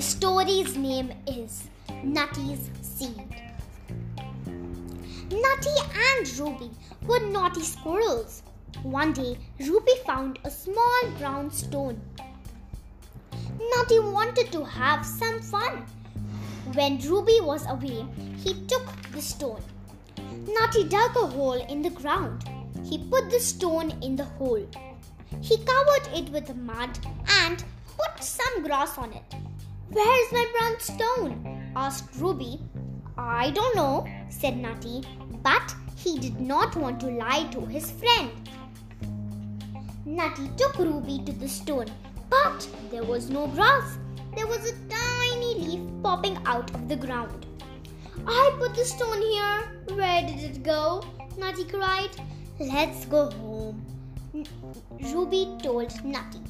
story's name is Nutty's Seed. Nutty and Ruby were naughty squirrels. One day, Ruby found a small brown stone. Nutty wanted to have some fun. When Ruby was away, he took the stone. Nutty dug a hole in the ground. He put the stone in the hole. He covered it with mud and put some grass on it. Where's my brown stone? asked Ruby. I don't know, said Nutty, but he did not want to lie to his friend. Nutty took Ruby to the stone, but there was no grass. There was a tiny leaf popping out of the ground. I put the stone here. Where did it go? Nutty cried. Let's go home. Ruby told Nutty.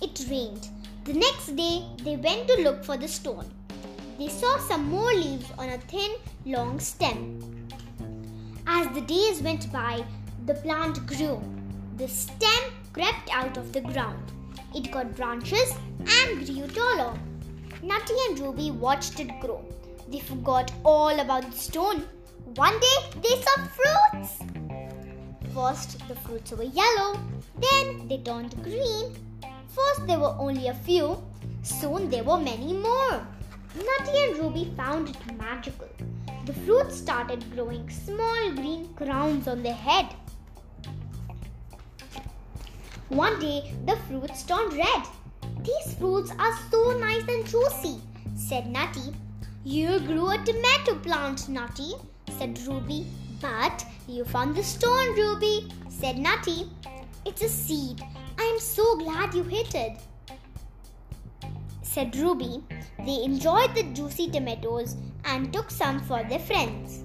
It rained. The next day, they went to look for the stone. They saw some more leaves on a thin, long stem. As the days went by, the plant grew. The stem crept out of the ground. It got branches and grew taller. Nutty and Ruby watched it grow. They forgot all about the stone. One day they saw fruits. First, the fruits were yellow, then they turned green. First, there were only a few, soon, there were many more. Nutty and Ruby found it magical. The fruits started growing small green crowns on their head. One day, the fruits turned red. These fruits are so nice and juicy, said Nutty. You grew a tomato plant, Nutty, said Ruby. But you found the stone, Ruby, said Nutty. It's a seed. I am so glad you hit it, said Ruby. They enjoyed the juicy tomatoes and took some for their friends.